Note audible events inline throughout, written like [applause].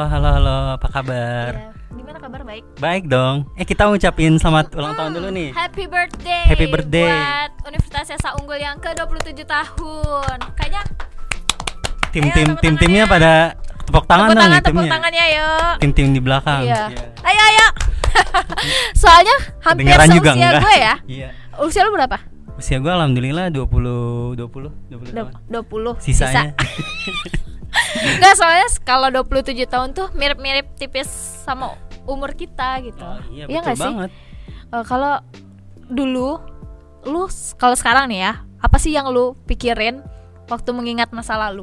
Halo, halo, halo. Apa kabar? Iya. Gimana kabar baik? Baik dong. Eh kita ngucapin selamat ulang tahun dulu nih. Happy birthday. Happy birthday. buat Universitas Esa Unggul yang ke-27 tahun. Kayaknya Tim-tim tim-timnya tangannya. pada tepuk tangan tepuk tangan, nih tepuk timnya. tangannya yuk. Tim-tim di belakang. Iya. Ayo ayo. [laughs] Soalnya hampir Kedengeran juga seusia enggak? gue ya. Iya. Usia lu berapa? Usia gue alhamdulillah 20 20 20 tahun. Du- 20. Sisanya. [laughs] Enggak, soalnya kalau 27 tahun tuh mirip-mirip tipis sama umur kita gitu. Oh, iya, Iya betul nggak sih? banget. Eh, kalau dulu lu kalau sekarang nih ya, apa sih yang lu pikirin waktu mengingat masa lalu?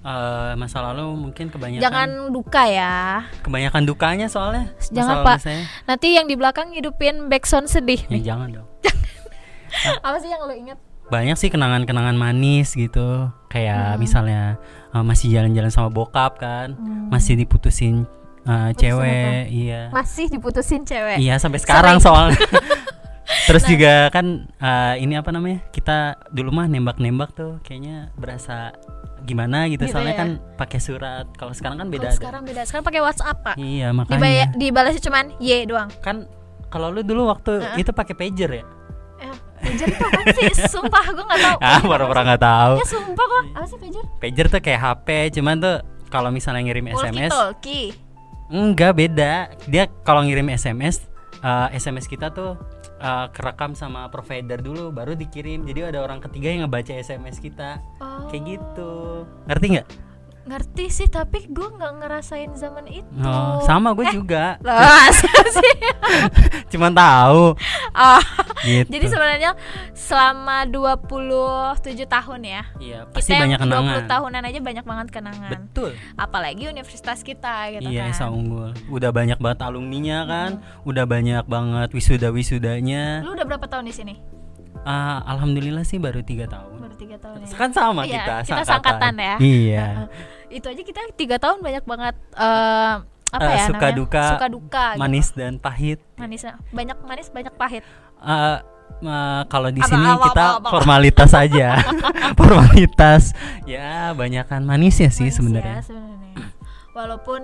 Eh, masa lalu mungkin kebanyakan Jangan duka ya. kebanyakan dukanya soalnya. Jangan, Pak. saya. Nanti yang di belakang hidupin backsound sedih. Ya jangan dong. [laughs] apa sih yang lu ingat? banyak sih kenangan-kenangan manis gitu kayak Hmm. misalnya uh, masih jalan-jalan sama bokap kan Hmm. masih diputusin uh, Putusin cewek iya Masih diputusin cewek. iya sampai sekarang Sampai- soalnya [laughs] terus Nah. juga kan uh, ini apa namanya kita dulu mah nembak-nembak tuh kayaknya berasa gimana gitu, Gitu soalnya ya. kan pakai surat kalau sekarang kan beda ada. sekarang beda. Sekarang pakai WhatsApp, Pak. iya makanya dibalasnya cuman Y doang. kan kalau lu dulu waktu Heeh. itu pakai pager ya pager itu apa sih? Sumpah gue gak tahu. ah pura-pura nggak tahu Ya sumpah kok. Apa sih pager? pager tuh kayak HP cuman tuh kalau misalnya ngirim SMS Walkie talkie. Enggak beda. Dia kalau ngirim SMS, eh, SMS kita tuh eh, kerekam sama provider dulu, baru dikirim. Jadi ada orang ketiga yang ngebaca SMS kita, Oh. kayak gitu. Ngerti nggak? Ngerti sih, tapi gue nggak ngerasain zaman itu. Oh, sama gue juga. [laughs] Lah, masa sih? [laughs] Cuman tahu. Ah, [laughs] Gitu. Jadi sebenarnya selama 27 tahun ya. iya pasti kita banyak yang 20 kenangan. tahunan aja banyak banget kenangan. Betul. Apalagi universitas kita gitu iya, kan. Esa Unggul. Udah banyak banget alumninya kan. Udah banyak banget wisuda-wisudanya. Lu udah berapa tahun di sini? Ah, alhamdulillah sih baru tiga tahun. Baru tiga tahun ya. Kan sama Iya, kita, kita sangkatan ya. Iya. Itu aja kita tiga tahun banyak banget eh, apa Eh, ya suka namanya? duka, suka duka gitu. manis dan pahit. manisnya banyak manis banyak pahit Eh, eh, kalau di Apa, sini apa, kita apa, apa. formalitas aja, [laughs] formalitas. Ya banyakan manisnya sih Manis sebenarnya. ya, sebenarnya. walaupun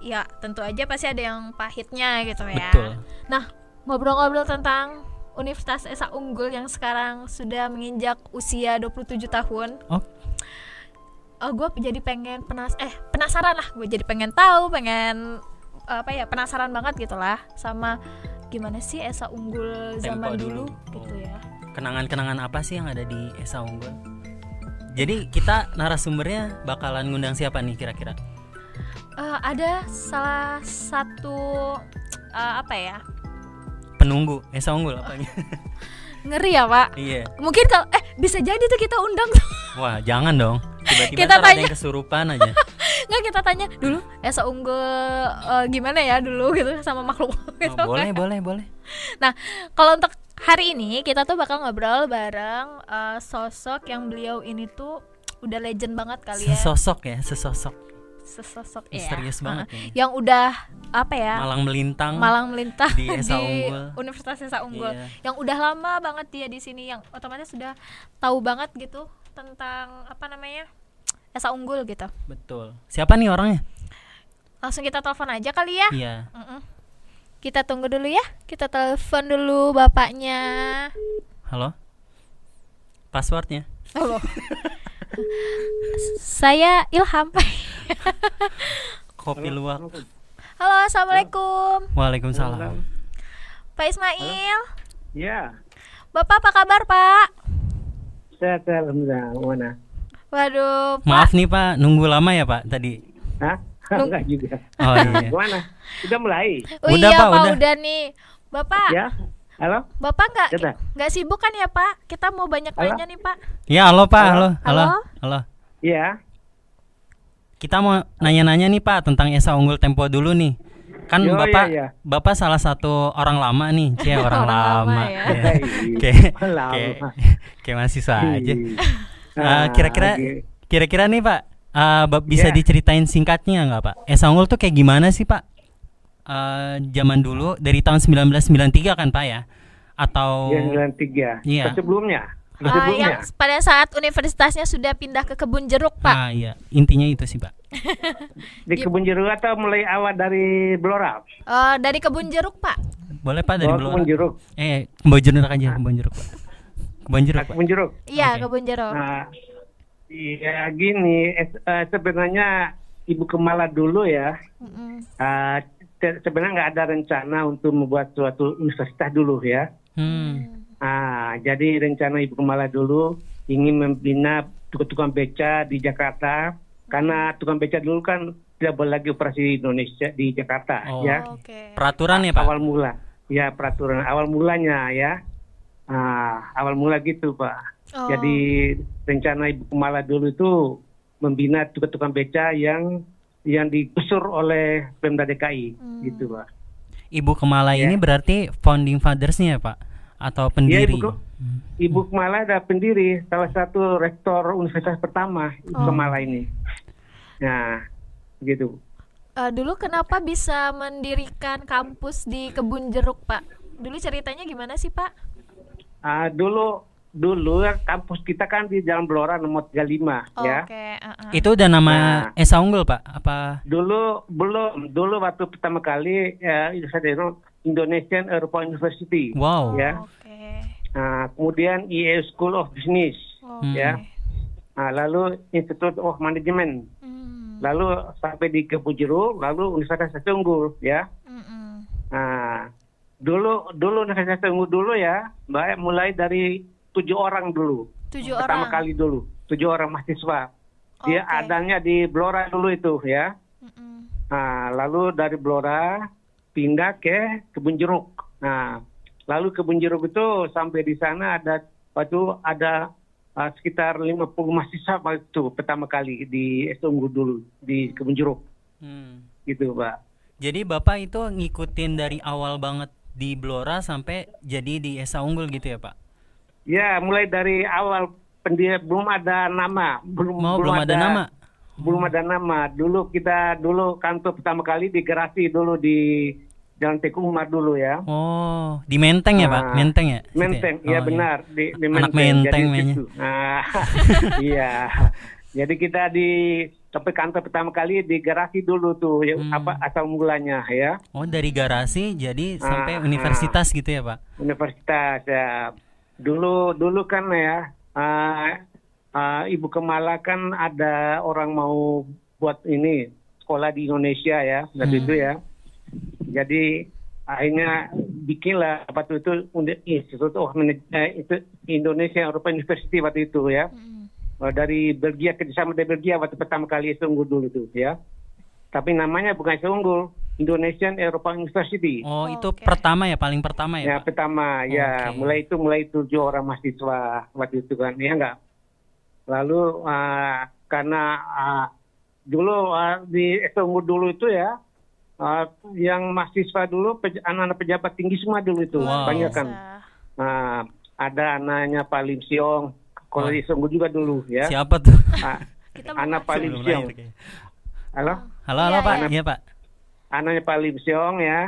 ya tentu aja pasti ada yang pahitnya gitu ya Betul. nah ngobrol-ngobrol tentang Universitas Esa Unggul yang sekarang sudah menginjak usia 27 tahun Oh. Gue jadi pengen penas eh penasaran lah gue jadi pengen tahu pengen apa ya penasaran banget gitu lah sama gimana sih Esa Unggul zaman Tempo dulu, dulu. gitu Oh. ya Kenangan-kenangan apa sih yang ada di Esa Unggul? Jadi kita narasumbernya bakalan ngundang siapa nih kira-kira? Eh, ada salah satu eh, apa ya Penunggu Esa Unggul apanya? [laughs] ngeri ya pak iya. mungkin kalau eh bisa jadi tuh kita undang [laughs] Wah jangan dong. Tiba-tiba Kita ntar ada tanya. yang kesurupan aja. [laughs] nggak kita tanya dulu Esa Unggul eh, gimana ya dulu gitu sama makhluk [laughs] gitu Oh, boleh, kan. boleh, boleh. nah kalau untuk hari ini kita tuh bakal ngobrol bareng eh, sosok yang beliau ini tuh udah legend banget kali ya Sesosok ya, sesosok. sesosok ya Misterius banget Heeh. kayaknya. yang udah apa ya Malang melintang. malang melintang di Esa Unggul. Universitas Esa Unggul Iya. yang udah lama banget dia di sini yang otomatis sudah tahu banget gitu tentang apa namanya Esa Unggul gitu Betul. Siapa nih orangnya? langsung kita telepon aja kali ya Iya. Mm-mm. kita tunggu dulu ya kita telepon dulu bapaknya Halo. Passwordnya? halo saya Ilham [laughs] Kopi luwak. halo assalamualaikum Waalaikumsalam. Pak Ismail Ya, bapak apa kabar pak sehat alhamdulillah. Mana? Waduh pak Maaf nih Pak, nunggu lama ya Pak tadi. Hah? [laughs] Enggak juga. Oh iya. [laughs] Mana? Sudah mulai. Oh Udah, iya Pak, udah. udah nih bapak Ya. Halo? bapak nggak Sudah. nggak sibuk kan ya pak kita mau banyak Halo? nanya nih pak Ya, halo Pak, halo. Halo? Halo. Halo? Halo. Ya. Kita mau nanya-nanya nih Pak tentang Esa Unggul Tempo dulu nih. Kan Yo, Bapak iya, iya. Bapak salah satu orang lama nih, Cie [laughs] orang, Orang lama lama. ya. Iya. Iya, Kayak lama. kayak kayak mahasiswa aja. Eh, Ah, kira-kira oke. kira-kira nih Pak, eh, Bap- bisa Ya. diceritain singkatnya nggak Pak? Esa Unggul tuh kayak gimana sih Pak? Eh, zaman dulu dari tahun 1993 kan Pak ya? Atau Ya, 93. Iya. Sebelumnya. Ah, Sebelumnya. yang pada saat universitasnya sudah pindah ke kebun jeruk pak Ah iya, intinya itu sih Pak. [laughs] Di kebun jeruk atau mulai awal dari Blora? Eh, dari kebun jeruk pak Boleh Pak dari Oh, Blora? kebun jeruk. Eh, kebun jeruk aja, kebun jeruk. Pak. Kebun jeruk, Ah, kebun jeruk. iya Oke. kebun jeruk Nah, iya gini, eh, sebenarnya Ibu Kemala dulu ya, Mm-mm. eh, te- sebenarnya nggak ada rencana untuk membuat suatu universitas dulu ya. Hmm. Ah, jadi rencana Ibu Kemala dulu ingin membina tukang-tukang beca di Jakarta karena tukang beca dulu kan tidak boleh lagi operasi di Indonesia di Jakarta Oh. ya. oke Peraturan ya, Pak? Awal mula, ya peraturan awal mulanya ya. Ah, awal mula gitu Pak. Oh. Jadi rencana Ibu Kemala dulu itu membina tukang-tukang beca yang yang digusur oleh Pemda DKI Hmm. gitu Pak. Ibu Kemala Ya. ini berarti founding fathers-nya ya, Pak? Atau pendiri? Ibu Ke- Ibu Kemala ada pendiri, salah satu rektor universitas pertama Ibu Oh. Kemala ini. Nah, gitu. Eh, dulu kenapa bisa mendirikan kampus di kebun jeruk pak dulu ceritanya gimana sih pak Ah, dulu dulu ya, kampus kita kan di Jalan Blora nomor 35 Oh, ya. oke uh-uh. Itu udah nama Nah. Esa Unggul, Pak? Apa? Dulu belum dulu waktu pertama kali ya, saya Indonesian Europa University. Wow. Ya. oke Nah, kemudian IE School of Business. oke Ya. Nah, lalu Institute of Management. Hmm. Lalu sampai di Kebun Jeruk, lalu Universitas Unggul ya. Dulu dulu Universitas Unggul dulu ya, Mbak mulai dari tujuh orang dulu. tujuh Pertama orang kali dulu, tujuh orang mahasiswa. Dia Oke. adanya di Blora dulu itu ya. Mm-mm. Nah, lalu dari Blora pindah ke Kebun Jeruk. Nah, lalu Kebun Jeruk itu sampai di sana ada waktu ada uh, sekitar 50 mahasiswa waktu itu pertama kali di S Unggul dulu di Kebun Jeruk Hmm. gitu, Pak. Jadi Bapak itu ngikutin dari awal banget di Blora sampai jadi di Esa Unggul gitu ya, Pak? Ya, mulai dari awal pendiri belum ada nama, belum Mau belum ada nama? Belum ada nama. Dulu kita dulu kantor pertama kali di Gerasi dulu di Jalan Teku Umar dulu ya. Oh, di Menteng ya, Pak? Ah, Menteng ya? Situ Menteng, ya? ya Oh, benar di, di Anak Menteng. Menteng Jadi mainnya. situ. Ah, [laughs] iya. [laughs] Jadi kita di tapi kantor pertama kali di garasi dulu tuh ya, Hmm. apa asal mulanya ya Oh, dari garasi jadi sampai Ah, universitas gitu ya, Pak? universitas ya. Dulu dulu kan ya ah, ah, Ibu Kemala kan ada orang mau buat ini sekolah di Indonesia ya waktu Hmm. itu ya. Jadi akhirnya bikinlah apa tuh itu of eh, itu Indonesia European University waktu itu ya. Mm-mm. Eh, dari Belgia kerjasama dari Belgia waktu pertama kali Unggul dulu tuh ya. Tapi namanya bukan Unggul, Indonesian European University. Oh, itu Oke. pertama ya, paling pertama ya, Ya Pak? pertama ya Oke. mulai itu mulai tujuh orang mahasiswa waktu itu kan ya enggak. Lalu ah, karena ah, dulu ah, di Unggul dulu itu ya ah, yang mahasiswa dulu anak-anak pejabat tinggi semua dulu itu Wow. banyak kan. Ah, ada anaknya Pak Lim Siong, kalau Wah. di Unggul juga dulu ya. Siapa tuh? Ah. [laughs] Pak Lim Siong. Halo? Halo, halo, Iya, Pak. iya. Iya, Pak. Anaknya Pak Lim Siong ya.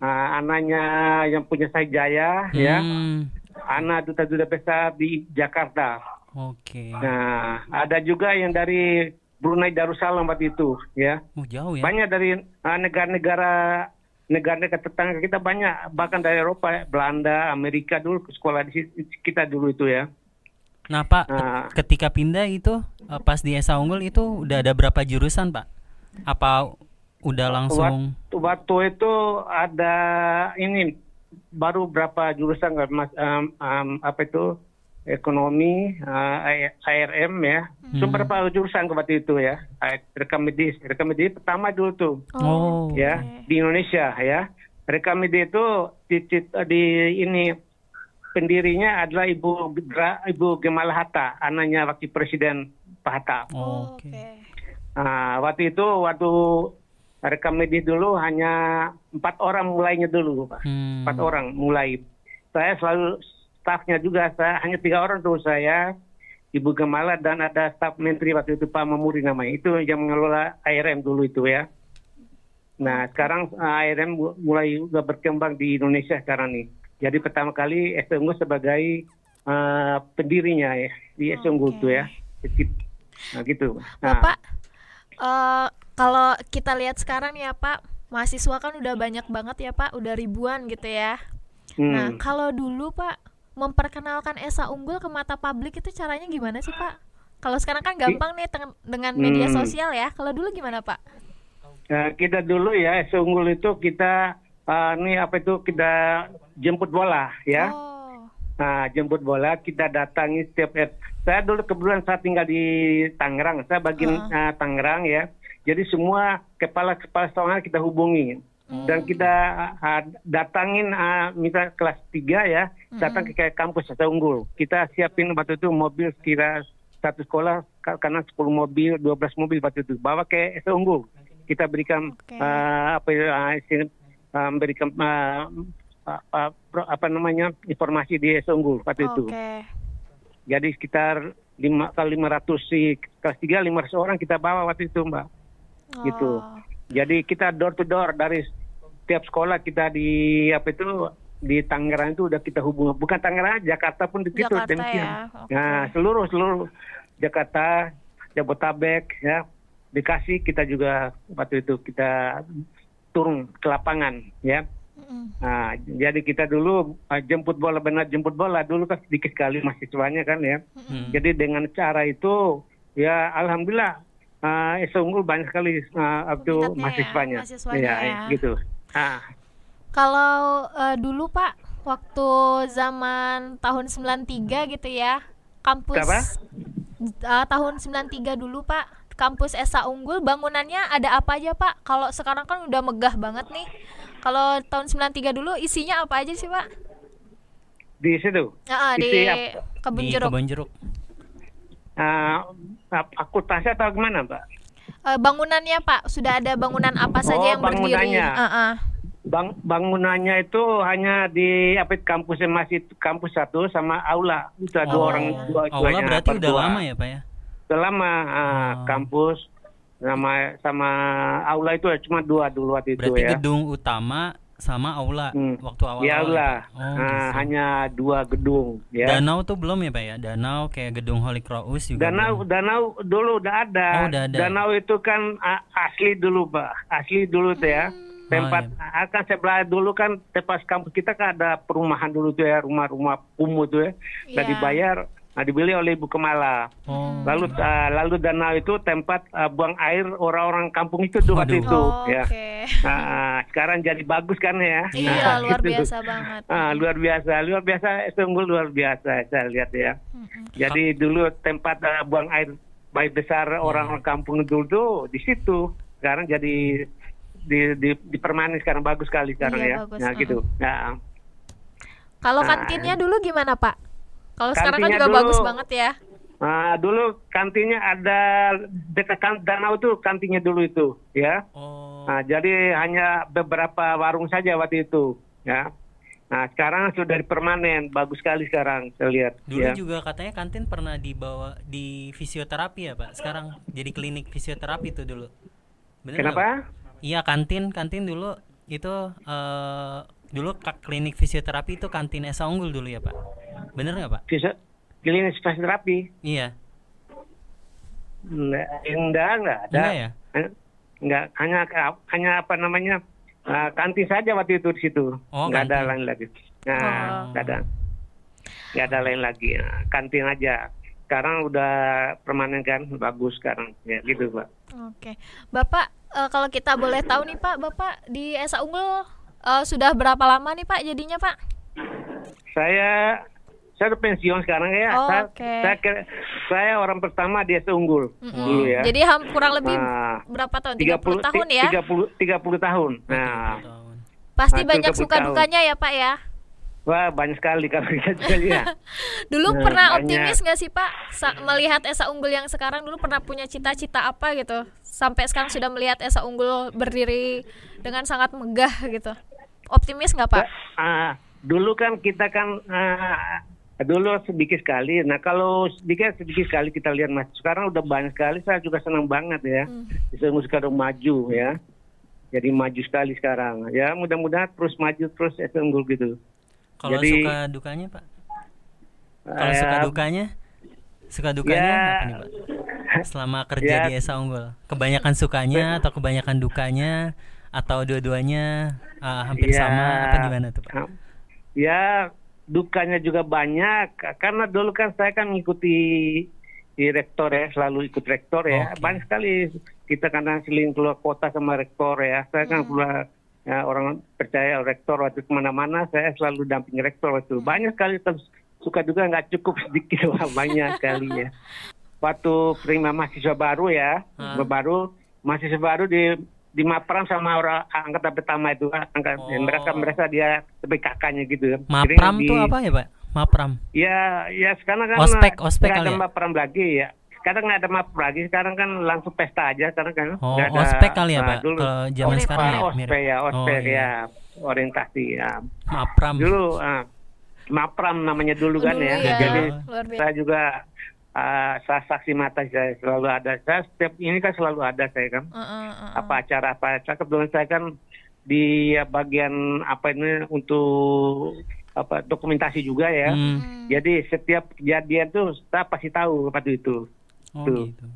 Ah, anaknya yang punya saya Jaya ya. Hmm, Anak duta-duta besar di Jakarta. Oke. Nah, ada juga yang dari Brunei Darussalam waktu itu, ya. Oh, jauh ya. Banyak dari ah, negara-negara negara-negara tetangga kita banyak, bahkan dari Eropa, Belanda, Amerika dulu ke sekolah di situ- kita dulu itu ya. Nah, Pak, Nah. ketika pindah itu eh, pas di Esa Unggul itu udah ada berapa jurusan, Pak? Apa udah langsung Waktu, waktu itu ada ini baru berapa jurusan nggak, Mas Am- am, apa itu ekonomi, ah, A- ARM ya. Hmm. berapa jurusan waktu itu ya? Rekam medis, rekam medis pertama dulu tuh. Oh, ya oke. di Indonesia ya. Rekam media itu di, di- di ini pendirinya adalah Ibu Gra- Ibu Gemala Hatta, anaknya wakil presiden Pak Hatta. Oh, Oke. oke. Nah, waktu itu waktu rekam medis dulu hanya empat orang mulainya dulu, Pak. Hmm. Empat orang mulai. Saya selalu stafnya juga, saya hanya tiga orang tuh saya, Ibu Gemala dan ada staf menteri waktu itu Pak Mamuri namanya. Itu yang mengelola ARM dulu itu ya. Nah, sekarang ARM mu- mulai udah berkembang di Indonesia sekarang nih. Jadi pertama kali SMU sebagai eh, pendirinya ya di SMU Oke. itu ya. Nah, gitu. Nah, Bapak eh, kalau kita lihat sekarang ya Pak, mahasiswa kan udah banyak banget ya Pak, udah ribuan gitu ya. Nah, Hmm. kalau dulu Pak memperkenalkan Esa Unggul ke mata publik itu caranya gimana sih Pak? Kalau sekarang kan gampang nih dengan media Hmm. sosial ya. Kalau dulu gimana Pak? Nah, kita dulu ya Unggul itu kita uh, ini apa itu kita jemput bola ya. Oh, Nah, jemput bola kita datangi setiap eh, saya dulu kebetulan saya tinggal di Tangerang, saya bagian uh, Tangerang ya. Jadi semua kepala-kepala sekolah kita hubungi dan kita uh, datangin uh, misal kelas 3 ya, datang ke kayak kampus Esa Unggul. Kita siapin waktu itu mobil kira satu sekolah ka- karena 10 mobil, 12 mobil waktu itu bawa ke Unggul. Kita berikan Oke. uh, apa ya, uh, isti- uh, apa namanya informasi di Esa Unggul waktu itu. oke. Jadi sekitar lima kali 500 si kelas 3 500 orang kita bawa waktu itu, Mbak. Gitu. Oh, Jadi kita door to door dari tiap sekolah kita di apa itu di Tangerang itu udah kita hubungi. Bukan Tangerang, Jakarta pun di situ demikian. ya, oke. Nah, seluruh seluruh Jakarta, Jabotabek ya. Bekasi kita juga waktu itu kita turun ke lapangan ya. Nah, jadi kita dulu uh, jemput bola benar jemput bola dulu kan sedikit sekali mahasiswanya kan ya. Hmm. Jadi dengan cara itu ya alhamdulillah uh, Esa Unggul banyak sekali uh, itu Peminatnya ya, mahasiswanya. mahasiswanya Iya, ya. gitu. Ah, Kalau eh, dulu Pak, waktu zaman tahun 93 gitu ya, kampus Apa? Eh, tahun 93 dulu Pak, kampus Esa Unggul bangunannya ada apa aja Pak? Kalau sekarang kan udah megah banget nih. Kalau tahun 93 dulu isinya apa aja sih Pak? di situ. Ah, di apa? Kebun Di Jeruk. kebun jeruk. Uh, akuntansi atau gimana, Mbak? Eh, bangunannya Pak, sudah ada bangunan apa saja Oh, yang berdiri? bangunannya. Ah, ah. Bang, bangunannya itu hanya di apa itu, kampusnya masih kampus satu sama aula. Itu ada dua Oh, orang dua Aula berarti udah dua. lama ya, Pak ya? Udah lama ah, Oh. kampus sama sama aula itu cuma dua dulu waktu itu Berarti ya. gedung utama sama aula Hmm. waktu awal. Di aula. Oh, Ah, gitu. hanya dua gedung ya. Danau tuh belum ya, Pak ya? Danau kayak gedung Holy Cross juga. Danau, belum. danau dulu udah ada. Oh, udah ada. Danau itu kan asli dulu, Pak. Asli dulu tuh ya. Tempat Oh, akan sebelah dulu kan tempat kampus kita kan ada perumahan dulu tuh ya, rumah-rumah kumuh tuh ya. Iya. Nah, dibayar, nah, dibeli oleh Ibu Kemala. Oh. Lalu ah, lalu danau itu tempat ah, buang air orang-orang kampung itu tuh waktu itu Oh, ya. Oke. Nah, sekarang jadi bagus kan ya. Iya, Nah, luar gitu. biasa banget. Ah, luar biasa, luar biasa, sungguh luar biasa saya lihat ya. Mm-mm. Jadi dulu tempat uh, buang air baik besar orang-orang kampung dulu tuh di situ. Sekarang jadi di di dipermanen sekarang bagus sekali sekarang Iya, ya. bagus, Nah, gitu. Nah, Kalau Nah, kantinnya dulu gimana Pak? Kalau sekarang kan Kantinnya juga bagus dulu- banget ya. ah, dulu kantinnya ada dekat kan, danau tuh kantinnya dulu itu, ya. Oh. Nah, jadi hanya beberapa warung saja waktu itu, ya. Nah, sekarang sudah permanen, bagus sekali sekarang saya lihat. Dulu ya. juga katanya kantin pernah dibawa di fisioterapi ya, Pak. Sekarang jadi klinik fisioterapi tuh dulu. Bener? Kenapa? Iya, kantin, kantin dulu itu eh dulu klinik fisioterapi itu kantin Esa Unggul dulu ya, Pak. Bener nggak, Pak? Bisa klinis fisioterapi? Iya. Enggak, enggak, enggak ada. Enggak ya? Eh, Enggak, hanya hanya apa namanya uh, kantin saja waktu itu di situ. Oh, enggak ada lain lagi. Nah, Oh. enggak ada. Enggak ada lain lagi. Nah, kantin aja. Sekarang udah permanen kan, bagus sekarang. Ya gitu, Pak. Oke. Bapak eh, kalau kita boleh tahu nih Pak, Bapak di Esa Unggul eh, sudah berapa lama nih Pak jadinya Pak? Saya saya udah pensiun sekarang ya. Oh, saya, oke. saya saya orang pertama di Esa Unggul dulu ya. Jadi kurang lebih Nah, berapa tahun? 30, tahun ya? 30 30 tahun. Nah, Tahun. Pasti Nah, banyak 30 suka tahun. dukanya ya Pak ya. wah banyak sekali kalau [laughs] kita ya. [laughs] Dulu Nah, pernah banyak. optimis nggak sih Pak sa- melihat Esa Unggul yang sekarang dulu pernah punya cita-cita apa gitu? Sampai sekarang sudah melihat Esa Unggul berdiri dengan sangat megah gitu. Optimis nggak Pak? Ah, dulu kan kita kan ah, dulu sedikit sekali. Nah kalau sedikit sedikit sekali kita lihat mas. Sekarang udah banyak sekali. Saya juga senang banget ya. Hmm. Bisa sekarang maju ya. Jadi maju sekali sekarang. Ya mudah-mudahan terus maju terus unggul gitu. Kalau Jadi- suka dukanya, Pak? Kalau suka ya, dukanya? Suka dukanya Ya. apa nih, Pak? selama kerja Ya. di Esa Unggul? Kebanyakan sukanya atau kebanyakan dukanya atau dua-duanya uh, hampir Ya. sama apa gimana tuh Pak? Ya, dukanya juga banyak karena dulu kan saya kan mengikuti rektor ya, selalu ikut rektor ya. Oke. Banyak sekali kita kadang seling keluar kota sama rektor ya. Saya kan keluar ya, orang percaya rektor waktu ke mana-mana saya selalu dampingi rektor waktu banyak sekali terus suka juga nggak cukup [laughs] sedikit wah, banyak sekali ya. Waktu terima mahasiswa baru ya, Hmm. baru mahasiswa baru di di Mapram sama orang angkatan pertama itu angkat Oh. mereka mereka dia PKK-nya gitu ya. Mapram Jadi tuh di- apa ya Pak? Mapram. Ya, ya sekarang kan Ospek, ospek kali ada ya? Mapram lagi ya. Sekarang nggak ada map lagi, sekarang kan langsung pesta aja sekarang kan. Oh, Nggak ada- ospek kali ya nah, Pak? dulu- Kalau zaman Ospek, sekarang ya ospek ya, ospek Oh, iya. ya, orientasi ya. Mapram. Dulu ah, Mapram namanya dulu kan Dulu ya. ya, Jadi luar biasa. saya juga ah, saya saksi mata saya selalu ada. Saya setiap ini kan selalu ada saya kan. Heeh, heeh. Apa acara apa acara kebetulan saya kan di bagian apa ini untuk apa dokumentasi juga ya. Hmm. Jadi setiap kejadian tuh saya pasti tahu waktu itu. Oh Tuh. gitu.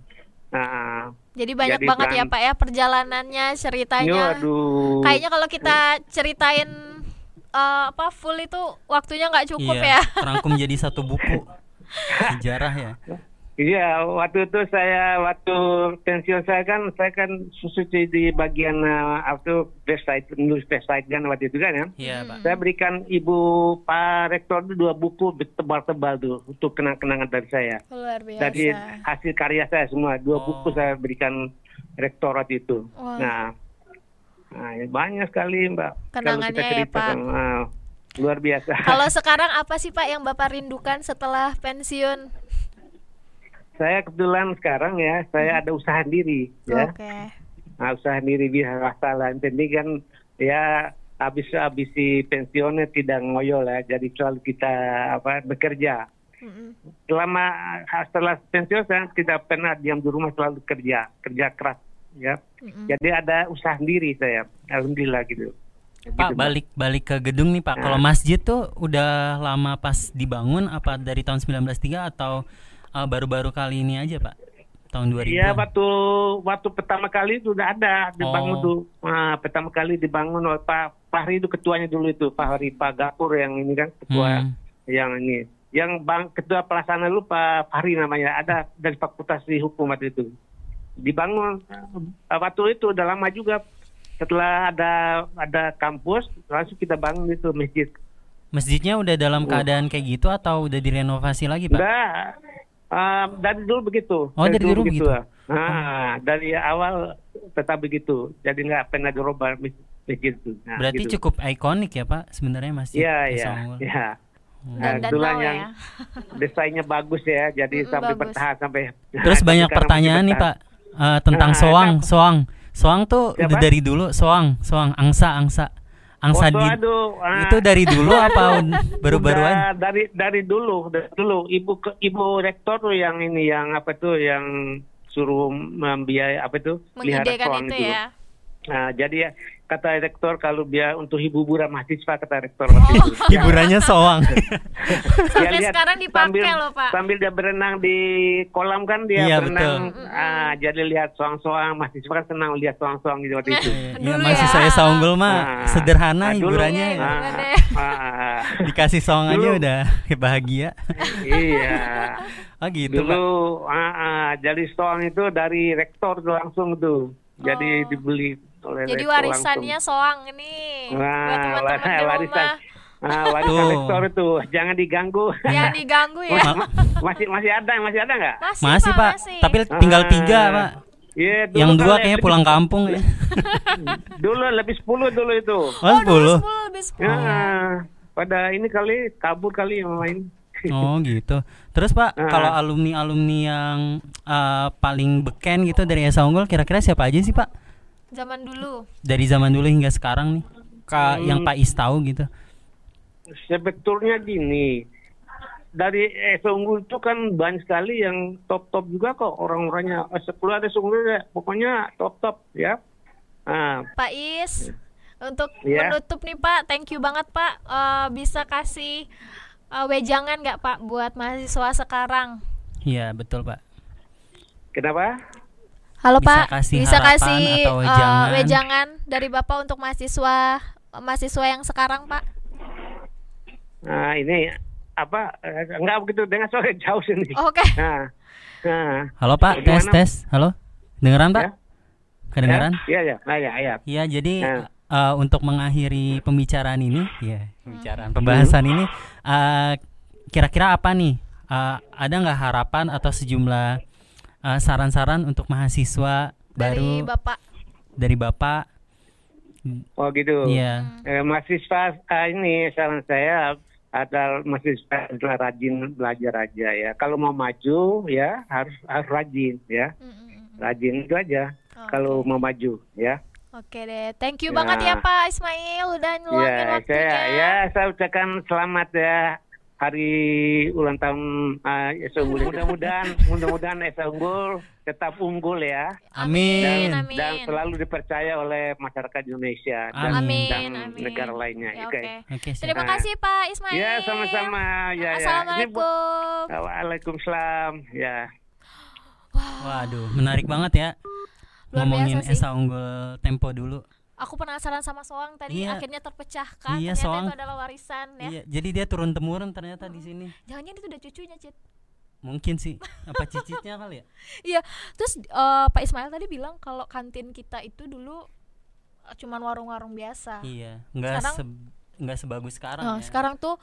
Nah, Jadi banyak Jadi banget ya beran- Pak ya perjalanannya, ceritanya. aduh. Kayaknya kalau kita ceritain eh, apa full itu waktunya nggak cukup iya, ya. terangkum jadi satu buku [laughs] [laughs] sejarah ya. Iya, waktu itu saya waktu pensiun saya kan saya kan susuci di bagian uh, apa website nulis website kan waktu itu kan ya. Iya Pak. Saya berikan ibu Pak Rektor itu dua buku tebal-tebal tuh untuk kenang-kenangan dari saya. Luar biasa. Dari hasil karya saya semua dua Oh. buku saya berikan rektor waktu itu. Wah. Nah, nah, ya banyak sekali Mbak. Kalau Kenangannya kita ya, cerita Pak. kan, ah, luar biasa. [laughs] Kalau sekarang apa sih Pak yang Bapak rindukan setelah pensiun? saya kebetulan sekarang ya saya ada usaha sendiri ya. Oke. Nah, usaha sendiri bisa masalah. Jadi kan ya habis habis si pensiunnya tidak ngoyol ya. Jadi selalu kita apa bekerja. Mm-mm. Selama setelah pensiun saya tidak pernah diam di rumah selalu kerja, kerja keras ya. Mm-mm. Jadi ada usaha sendiri saya. Alhamdulillah gitu. Pak Gitu, balik balik ke gedung nih Pak. Kalau Nah. masjid tuh udah lama pas dibangun apa dari tahun 1903 atau uh, baru-baru kali ini aja Pak? Tahun 2000. Iya waktu waktu pertama kali itu udah ada dibangun Oh. tuh Nah, pertama kali dibangun oleh Pak Fahri itu ketuanya dulu itu Pak Fahri Pak Gapur yang ini kan ketua Hmm. yang ini yang bang ketua pelaksana lu Pak Fahri namanya ada dari Fakultas di Hukum waktu itu dibangun eh, waktu itu udah lama juga setelah ada ada kampus langsung kita bangun itu masjid Masjidnya udah dalam keadaan kayak gitu atau udah direnovasi lagi Pak? udah eh, dari dulu begitu Oh, dari dulu begitu. nah dari awal tetap begitu jadi nggak pernah dirubah mas- masjid itu nah, Berarti gitu. cukup ikonik ya Pak sebenarnya masjid. Iya iya Unggul. iya. Hmm. Nah, Dan now yang ya. [laughs] desainnya bagus ya, jadi sampai bagus. bertahan sampai. Terus [laughs] Nah, banyak pertanyaan nih Pak eh, tentang Nah, soang, ada- soang. Soang tuh Siapa? udah dari dulu, soang, soang, angsa, angsa. Angsa Foto, di aduh, ah, itu dari dulu apa [laughs] baru-baru udah aja? Dari dari dulu, dari dulu ibu ke, ibu rektor tuh yang ini yang apa tuh yang suruh membiayai apa itu Mengidekan soang itu ya. Nah, jadi ya, kata rektor kalau biar untuk hiburan mahasiswa kata rektor waktu itu. [laughs] Hiburannya soang. [laughs] Dia Sampai lihat sekarang dipakai sambil, loh, Pak. Sambil dia berenang di kolam kan dia Iya, berenang. betul. Ah, jadi lihat soang-soang, mahasiswa kan senang lihat soang-soang gitu waktu itu. Iya, Dulu masih ya. saya Unggul mah Ah, sederhana ah, dulu- hiburannya. Iya, ya. iya. deh. ah, Dikasih soang aja Dulu- udah [laughs] bahagia. iya. Oh gitu Pak. Dulu ah, ah, jadi soang itu dari rektor langsung tuh. Jadi Oh. dibeli oleh Jadi warisannya langsung. soang ini. Buat teman-teman di wah, warisan. rumah. Ah, warisan Tuh. rektor itu jangan diganggu. Yang diganggu ya. Ma- [laughs] masih masih ada, masih ada nggak? Masih, masih Pak, masih. tapi tinggal Ah. tiga Pak. Iya, dulu Yang dua lebih- kayaknya pulang kampung ya. [laughs] Dulu lebih 10 dulu itu. Oh, Oh, dulu 10. 10 lebih 10. Ya, pada ini kali kabur kali yang lain. [laughs] Oh gitu. Terus Pak, Ah. kalau alumni-alumni yang eh, paling beken gitu dari Esa Unggul kira-kira siapa aja sih Pak? Zaman dulu. Dari zaman dulu hingga sekarang nih. Ka Hmm. yang Pak Is tahu gitu. Sebetulnya gini, dari eh, Unggul itu kan banyak sekali yang top-top juga kok orang-orangnya. Eh, Sepuluh ada Unggul ya, pokoknya top-top ya. Nah, Pak Is, untuk Iya. menutup nih Pak, thank you banget Pak. Eh, bisa kasih eh, wejangan nggak Pak buat mahasiswa sekarang? Iya, betul Pak. Kenapa? Halo Bisa Pak, kasih bisa harapan kasih atau eh, wejangan? wejangan dari Bapak untuk mahasiswa mahasiswa yang sekarang Pak? Nah, ini apa? eh, Enggak begitu dengan suara jauh sini. Oke. Nah, nah. Halo Pak, tes Gimana? tes. Halo. Dengeran Pak? Ya? Kedengeran? Iya, iya, nah, ya, ya. Iya, jadi Nah. eh, untuk mengakhiri pembicaraan ini, ya pembicaraan pembahasan ini, eh, kira-kira apa nih? Eh, ada nggak harapan atau sejumlah eh, saran-saran untuk mahasiswa Dari baru Bapak. dari bapak? Oh gitu. Iya, Eh, mahasiswa ah, ini saran saya adalah mahasiswa adalah rajin belajar aja ya. Kalau mau maju ya harus harus rajin ya. Mm, mm, mm. Rajin itu aja. Oke. Kalau mau maju ya. Oke deh, thank you Ya. banget ya Pak Ismail udah ngeluangin Ya, waktunya. saya ya saya ucapkan selamat ya hari ulang tahun uh, Esa Unggul. Mudah-mudahan mudah-mudahan Esa Unggul tetap unggul ya. Amin. Dan, Amin. dan selalu dipercaya oleh masyarakat Indonesia dan, Amin. dan Amin. negara lainnya. Ya, Oke. oke. oke. siap. Terima Nah. kasih Pak Ismail. Ya, sama-sama. Ya, ya. Assalamualaikum. buat- Waalaikumsalam. Ya. Waduh, menarik banget ya. Luar Ngomongin biasa sih. Esa Unggul Tempo dulu. Aku penasaran sama Soang tadi Iya. akhirnya terpecahkan. Iya, Ternyata Soang. itu adalah warisan ya. Iya, jadi dia turun temurun ternyata di sini. Jangan-jangan itu udah cucunya, Cit. Mungkin sih apa cicitnya [laughs] kali ya? Iya, terus eh, Pak Ismail tadi bilang kalau kantin kita itu dulu eh, cuman warung-warung biasa. Iya, nggak Sekarang- se- nggak sebagus sekarang Nah, ya. sekarang tuh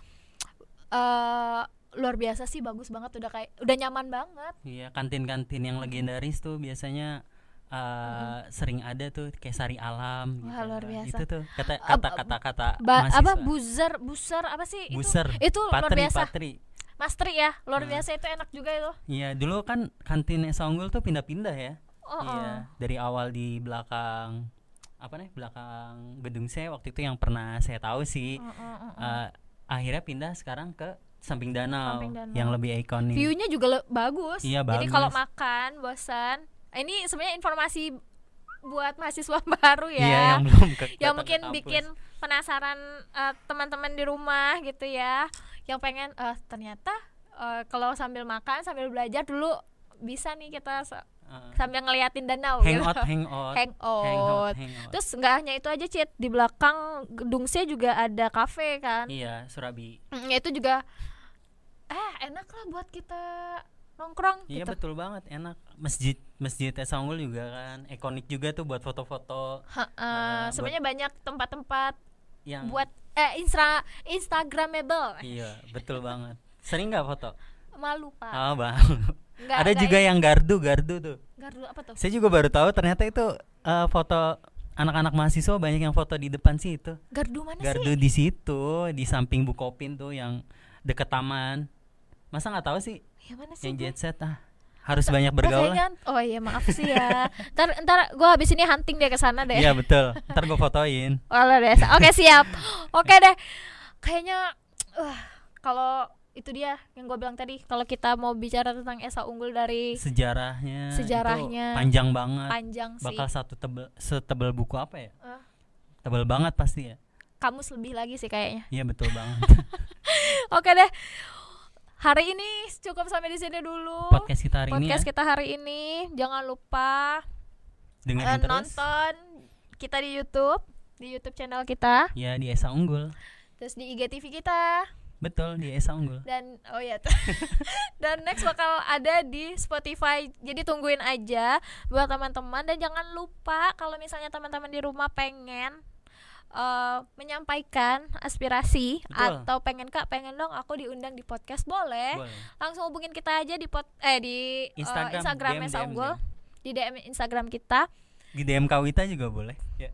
eh luar biasa sih, bagus banget udah kayak udah nyaman banget. Iya, kantin-kantin yang legendaris tuh biasanya uh, sering ada tuh kayak Sari Alam Wah, luar biasa. Itu tuh kata Ab- kata-kata kata Ba- mahasiswa. apa buzzer, buzzer apa sih itu? Buser. Itu luar Patri, biasa. Patri. Mas Tri ya, luar Nah. biasa itu enak juga itu. Iya, dulu kan kantin Esa Unggul tuh pindah-pindah ya. Oh, Iya, dari awal di belakang apa nih? Belakang gedung saya waktu itu yang pernah saya tahu sih. oh, oh, oh, oh. Uh, akhirnya pindah sekarang ke samping danau, Samping danau. yang lebih ikonik. View-nya juga bagus. Iya, Jadi bagus. kalau makan bosan, ini sebenarnya informasi buat mahasiswa [laughs] baru ya. Iya, yang belum ke yang ke mungkin kampus. bikin penasaran eh, teman-teman di rumah gitu ya yang pengen eh ternyata eh, kalau sambil makan sambil belajar dulu bisa nih kita Uh, sambil ngeliatin danau hangout, gitu. hangout, Hangout. hangout. terus nggak hanya itu aja cit di belakang gedung C juga ada kafe kan Iya, Surabi. Mm, itu juga eh enak lah buat kita nongkrong Iya gitu betul banget, enak. Masjid Masjid Esa Unggul juga kan ikonik juga tuh buat foto-foto buat- sebenarnya banyak tempat-tempat yang buat eh instra instagramable Iya, betul banget. Sering nggak foto? malu pak Oh, bang. Nggak- Ada juga yang gardu, gardu tuh. Gardu apa tuh? Saya juga baru tahu ternyata itu eh, foto anak-anak mahasiswa banyak yang foto di depan sih itu. Gardu mana Gardu sih? di situ, di samping Bukopin tuh yang deket taman. Masa nggak tahu sih Ya mana sih? yang gue? jet set ah. Harus banyak Ntar bergaul. kayaknya- Oh iya maaf sih ya. ntar ntar gue habis ini hunting deh ke sana deh. Iya betul. Ntar gue fotoin. Walah deh. Oke siap. [laughs] Oke deh. Kayaknya uh, kalau itu dia yang gue bilang tadi kalau kita mau bicara tentang Esa Unggul dari Sejarahnya. itu Sejarahnya. panjang banget. panjang sih. Bakal satu tebel setebel buku apa ya? Eh, Tebel banget pasti ya. kamus lebih lagi sih kayaknya. Iya betul banget. [laughs] Oke deh. Hari ini cukup sampai di sini dulu. Podcast kita hari Podcast ini ya. kita hari ini jangan lupa Dengerin eh, terus. nonton kita di YouTube, di YouTube channel kita, Ya di Esa Unggul. terus di IGTV kita Betul di Esa Unggul. dan oh ya [laughs] dan next bakal ada di Spotify. Jadi tungguin aja buat teman-teman dan jangan lupa kalau misalnya teman-teman di rumah pengen eh, menyampaikan aspirasi Betul. atau pengen kak pengen dong aku diundang di podcast boleh Boleh. langsung hubungin kita aja di pot eh di eh, Instagram, Instagram DM, Esa DM, Unggul di DM Instagram kita Di DM Kawita juga boleh. Ya.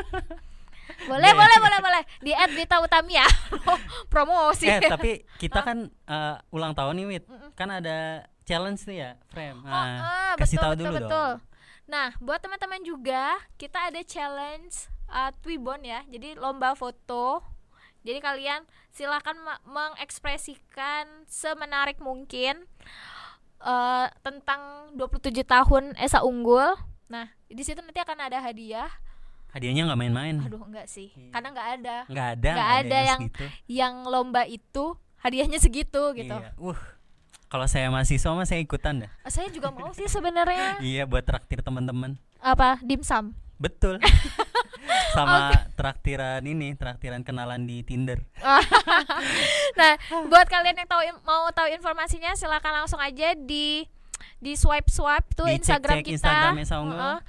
[laughs] boleh boleh boleh boleh di @vita utamia [laughs] promosi eh tapi kita kan [laughs] eh, ulang tahun nih Wit. Kan ada challenge tuh ya, Frame. Oh, Nah, ah, kasih betul, tahu betul, dulu betul. dong. Nah, buat teman-teman juga, kita ada challenge uh, Twibon ya. Jadi lomba foto. Jadi kalian silakan mengekspresikan semenarik mungkin uh, tentang 27 tahun Esa Unggul. Nah, di situ nanti akan ada hadiah. Hadiahnya nggak main-main. Aduh, enggak sih. Karena enggak ada. Nggak ada, nggak ada yang segitu. Yang lomba itu hadiahnya segitu gitu. Iya. Uh, Kalau saya mahasiswa mah saya ikutan dah. saya juga mau sih sebenarnya [laughs] Iya buat traktir teman-teman. apa dimsum Betul. [laughs] Sama traktiran ini, traktiran kenalan di Tinder. [laughs] nah buat kalian yang tahu mau tahu informasinya silakan langsung aja di di swipe swipe tuh Dicek-cek Instagram kita Instagramnya Saunggo. Heeh.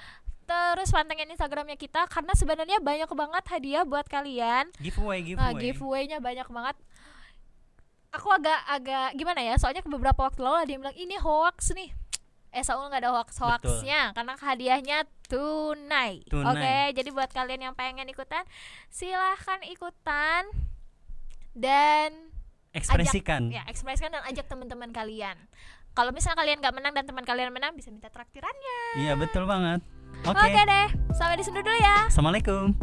terus pantengin Instagramnya kita karena sebenarnya banyak banget hadiah buat kalian Giveaway, Nah, giveaway. giveaway-nya banyak banget. Aku agak agak gimana ya? Soalnya beberapa waktu lalu ada yang bilang ini hoax nih. Eh, Saul nggak ada hoax hoaxnya karena hadiahnya tunai. Tunai. Oke, jadi buat kalian yang pengen ikutan, silahkan ikutan dan Ekspresikan. ya ekspresikan dan ajak teman-teman kalian. Kalau misalnya kalian nggak menang dan teman kalian menang, bisa minta traktirannya. Iya, betul banget. Oke. Oke deh, sampai di sini dulu ya. Assalamualaikum.